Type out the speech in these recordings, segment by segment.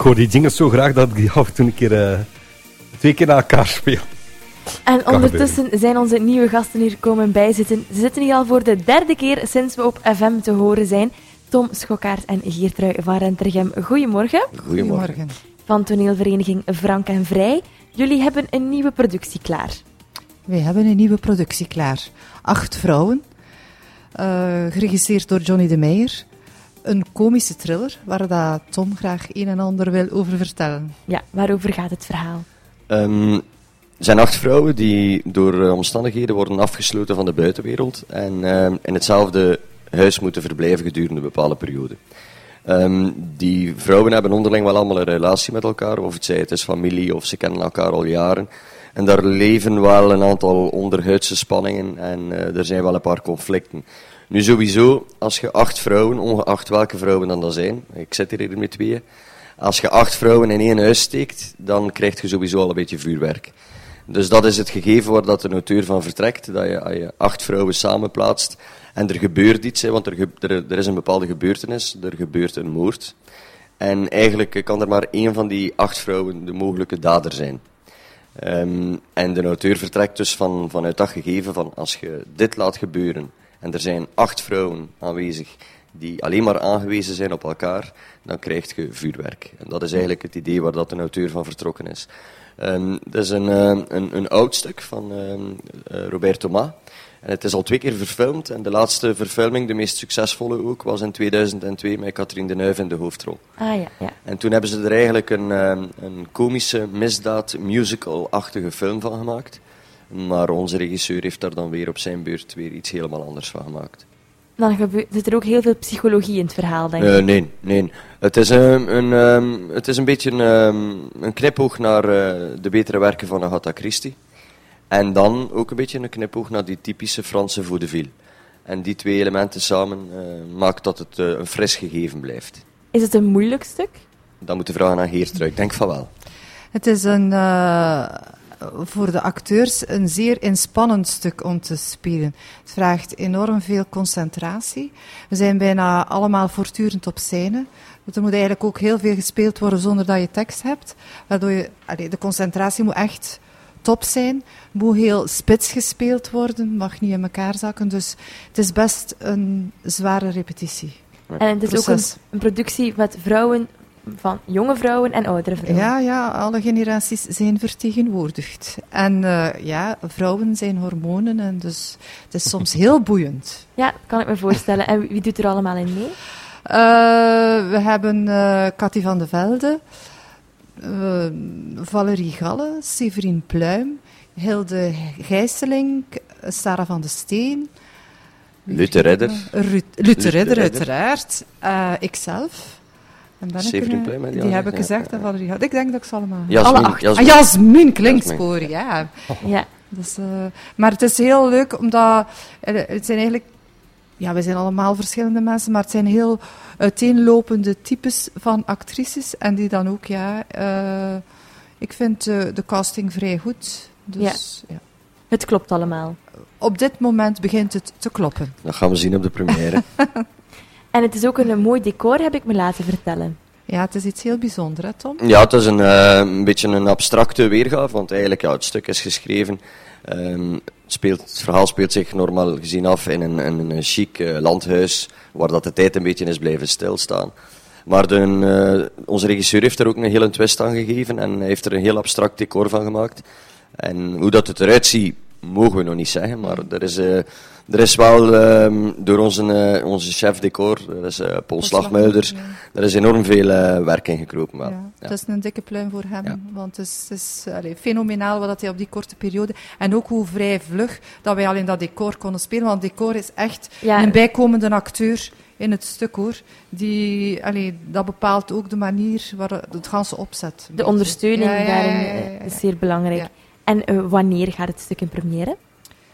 hoor die dingen zo graag dat ik die af en toe een keer, eh, twee keer na elkaar speel. En ondertussen zijn onze nieuwe gasten hier komen bijzitten. Ze zitten hier al voor de derde keer sinds we op FM te horen zijn. Tom Schokkaert en Geertrui van Rentergem. Goedemorgen. Goedemorgen. Van toneelvereniging Frank en Vrij. Jullie hebben een nieuwe productie klaar. Wij hebben een nieuwe productie klaar. Acht vrouwen, uh, geregisseerd door Johnny de Meijer. Een komische thriller waar dat Tom graag een en ander wil over vertellen. Ja, waarover gaat het verhaal? Um, er zijn acht vrouwen die door uh, omstandigheden worden afgesloten van de buitenwereld en uh, in hetzelfde huis moeten verblijven gedurende een bepaalde periode. Um, die vrouwen hebben onderling wel allemaal een relatie met elkaar, of het zij het is familie of ze kennen elkaar al jaren. En daar leven wel een aantal onderhuidse spanningen en uh, er zijn wel een paar conflicten. Nu sowieso, als je acht vrouwen, ongeacht welke vrouwen dan dat zijn, ik zit hier met tweeën, als je acht vrouwen in één huis steekt, dan krijg je sowieso al een beetje vuurwerk. Dus dat is het gegeven waar dat de auteur van vertrekt, dat je, acht vrouwen samenplaatst en er gebeurt iets, hè, want er, er, is een bepaalde gebeurtenis, er gebeurt een moord. En eigenlijk kan er maar één van die acht vrouwen de mogelijke dader zijn. Um, en de auteur vertrekt dus van, vanuit dat gegeven van als je dit laat gebeuren en er zijn acht vrouwen aanwezig die alleen maar aangewezen zijn op elkaar, dan krijg je vuurwerk. En dat is eigenlijk het idee waar dat de auteur van vertrokken is. Um, dat is een, uh, een, een, oud stuk van um, uh, Robert Thomas. En het is al twee keer verfilmd. En de laatste verfilming, de meest succesvolle ook, was in 2002 met Catherine Deneuve in de hoofdrol. Ah ja, ja. En toen hebben ze er eigenlijk een, een komische misdaad musical-achtige film van gemaakt. Maar onze regisseur heeft daar dan weer op zijn beurt weer iets helemaal anders van gemaakt. Dan zit er ook heel veel psychologie in het verhaal, denk ik. Uh, nee, nee. Het is, een, een, um, het is een beetje een, um, een knipoog naar uh, de betere werken van Agatha Christie. En dan ook een beetje een knipoog naar die typische Franse vaudeville. En die twee elementen samen uh, maakt dat het een fris gegeven blijft. Is het een moeilijk stuk? Dan moet de vraag aan Geertrui. Ik denk van wel. Het is een voor de acteurs een zeer inspannend stuk om te spelen. Het vraagt enorm veel concentratie. We zijn bijna allemaal voortdurend op scène. Er moet eigenlijk ook heel veel gespeeld worden zonder dat je tekst hebt. Waardoor je, allee, de concentratie moet echt top zijn. Moet heel spits gespeeld worden, mag niet in elkaar zakken. Dus het is best een zware repetitie. En het is Proces. ook een, een productie met vrouwen van jonge vrouwen en oudere vrouwen. Ja, ja, alle generaties zijn vertegenwoordigd. En uh, ja, vrouwen zijn hormonen en dus het is soms heel boeiend. Ja, kan ik me voorstellen. En wie doet er allemaal in mee? Uh, we hebben uh, Cathy van de Velde, Valerie Galle, Severine Pluim, Hilde Gijsseling, Sarah van de Steen. Luther Redder. Luther Redder, uiteraard. ikzelf. En ben ik een, die heb ik gezegd, en Valerie Ik denk dat ik ze allemaal... Jasmin, Alle acht. Jasmin. Ah, Jasmin klinkt ja. ja. Dus, uh, maar het is heel leuk, omdat het zijn eigenlijk... Ja, we zijn allemaal verschillende mensen, maar het zijn heel uiteenlopende types van actrices. En die dan ook, ja... Uh, ik vind uh, de casting vrij goed. Dus, ja. ja. Het klopt allemaal. Op dit moment begint het te kloppen. Dat gaan we zien op de première. En het is ook een, mooi decor, heb ik me laten vertellen. Ja, het is iets heel bijzonders, hè, Tom? Ja, het is een, uh, een beetje een abstracte weergave, want eigenlijk, ja, het stuk is geschreven. Um, het, speelt, het verhaal speelt zich normaal gezien af in een, een chic uh, landhuis, waar dat de tijd een beetje is blijven stilstaan. Maar de, uh, onze regisseur heeft er ook een hele twist aan gegeven en heeft er een heel abstract decor van gemaakt. En hoe dat het eruit ziet, mogen we nog niet zeggen, maar er is, uh, er is wel um, door onze, uh, onze chef decor, dat is uh, Paul Slagmuiders, ja. er is enorm veel werk in gekropen. Wel. Ja, ja. Het is een dikke pluim voor hem, ja. want het is, het is allee, fenomenaal wat hij op die korte periode, en ook hoe vrij vlug dat wij al in dat decor konden spelen, want decor is echt een bijkomende acteur in het stuk hoor. Die, allee, dat bepaalt ook de manier waarop het ganse opzet. De ondersteuning daarin is zeer belangrijk. En uh, wanneer gaat het stuk in première?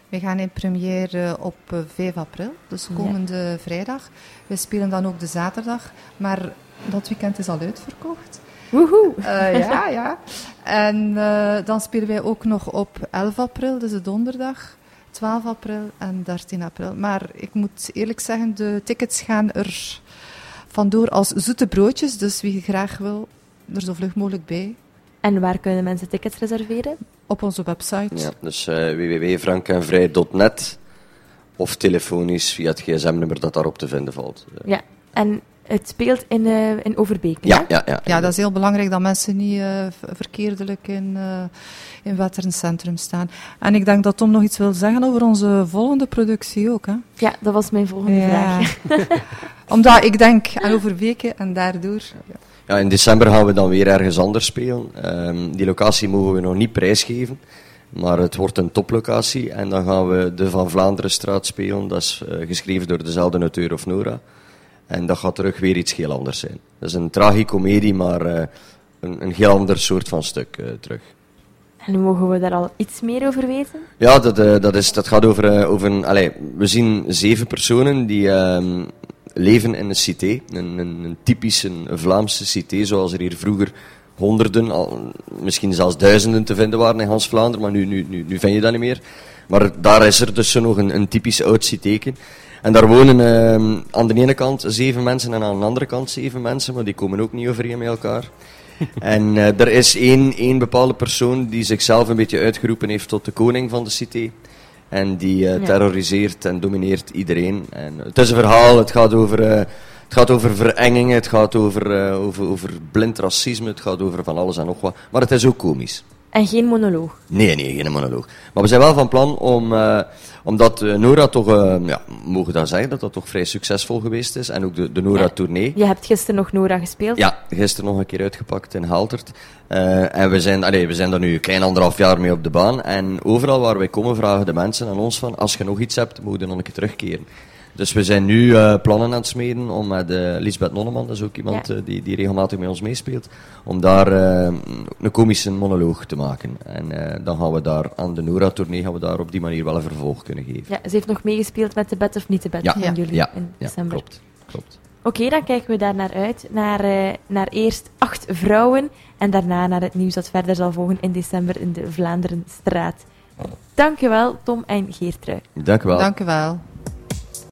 We gaan in première op 5 april, dus komende ja. vrijdag. We spelen dan ook de zaterdag, maar dat weekend is al uitverkocht. Woehoe! Uh, ja, ja. En uh, dan spelen wij ook nog op 11 april, dus de donderdag, 12 april en 13 april. Maar ik moet eerlijk zeggen, de tickets gaan er vandoor als zoete broodjes. Dus wie graag wil, er zo vlug mogelijk bij. En waar kunnen mensen tickets reserveren? Op onze website. Ja, dus uh, www.frankenvrij.net of telefonisch via het gsm-nummer dat daarop te vinden valt. Ja, en het speelt in, uh, in Overbeek. Ja, ja, ja, ja, dat is heel belangrijk dat mensen niet uh, verkeerdelijk in, uh, in Wetterncentrum staan. En ik denk dat Tom nog iets wil zeggen over onze volgende productie ook. Hè? Ja, dat was mijn volgende ja. vraag. Omdat ik denk aan Overbeke en daardoor. Ja. Ja. in december gaan we dan weer ergens anders spelen. Um, die locatie mogen we nog niet prijsgeven. Maar het wordt een toplocatie en dan gaan we de Van Vlaanderenstraat spelen. Dat is geschreven door dezelfde auteur of Nora. En dat gaat terug weer iets heel anders zijn. Dat is een tragicomedie, maar uh, een, een heel ander soort van stuk uh, terug. En mogen we daar al iets meer over weten? Ja, dat, dat, is, dat gaat over, over een... Allez, we zien zeven personen die ehm, leven in een cité. Een, een, een typische Vlaamse cité, zoals er hier vroeger honderden, al, misschien zelfs duizenden te vinden waren in Hans Vlaanderen, maar nu, nu, nu, nu vind je dat niet meer. Maar daar is er dus nog een, een typisch oud citeken. En daar wonen uh, aan de ene kant zeven mensen en aan de andere kant zeven mensen, maar die komen ook niet overeen met elkaar. en uh, er is één, één bepaalde persoon die zichzelf een beetje uitgeroepen heeft tot de koning van de cité. En die uh, terroriseert en domineert iedereen. En het is een verhaal, het gaat over, uh, het gaat over verengingen, het gaat over, over, over blind racisme, het gaat over van alles en nog wat. Maar het is ook komisch. En geen monoloog? Nee, nee, geen monoloog. Maar we zijn wel van plan om, uh, omdat uh, Nora toch, uh, ja, mogen dat zeggen, dat dat toch vrij succesvol geweest is. En ook de, de Nora-tournee. Je hebt gisteren nog Nora gespeeld? Ja, gisteren nog een keer uitgepakt in Haltert. en we zijn, allee, we zijn daar nu een klein anderhalf jaar mee op de baan. En overal waar wij komen vragen de mensen aan ons van, als je nog iets hebt, moet je nog een keer terugkeren. Dus we zijn nu uh, plannen aan het smeden om met uh, Lisbeth Nonneman, dat is ook iemand ja. uh, die, die regelmatig met ons meespeelt, om daar een komische monoloog te maken. En dan gaan we daar aan de Nora-tournee gaan we daar op die manier wel een vervolg kunnen geven. Ja, ze heeft nog meegespeeld met de bed of niet de bed ja. van jullie ja. in december. Ja, klopt. klopt. Oké, okay, dan kijken we daar naar uit. Naar, naar eerst acht vrouwen en daarna naar het nieuws dat verder zal volgen in december in de Vlaanderenstraat. Dank je wel, Tom en Geertrui. Dank u wel. Dank u wel.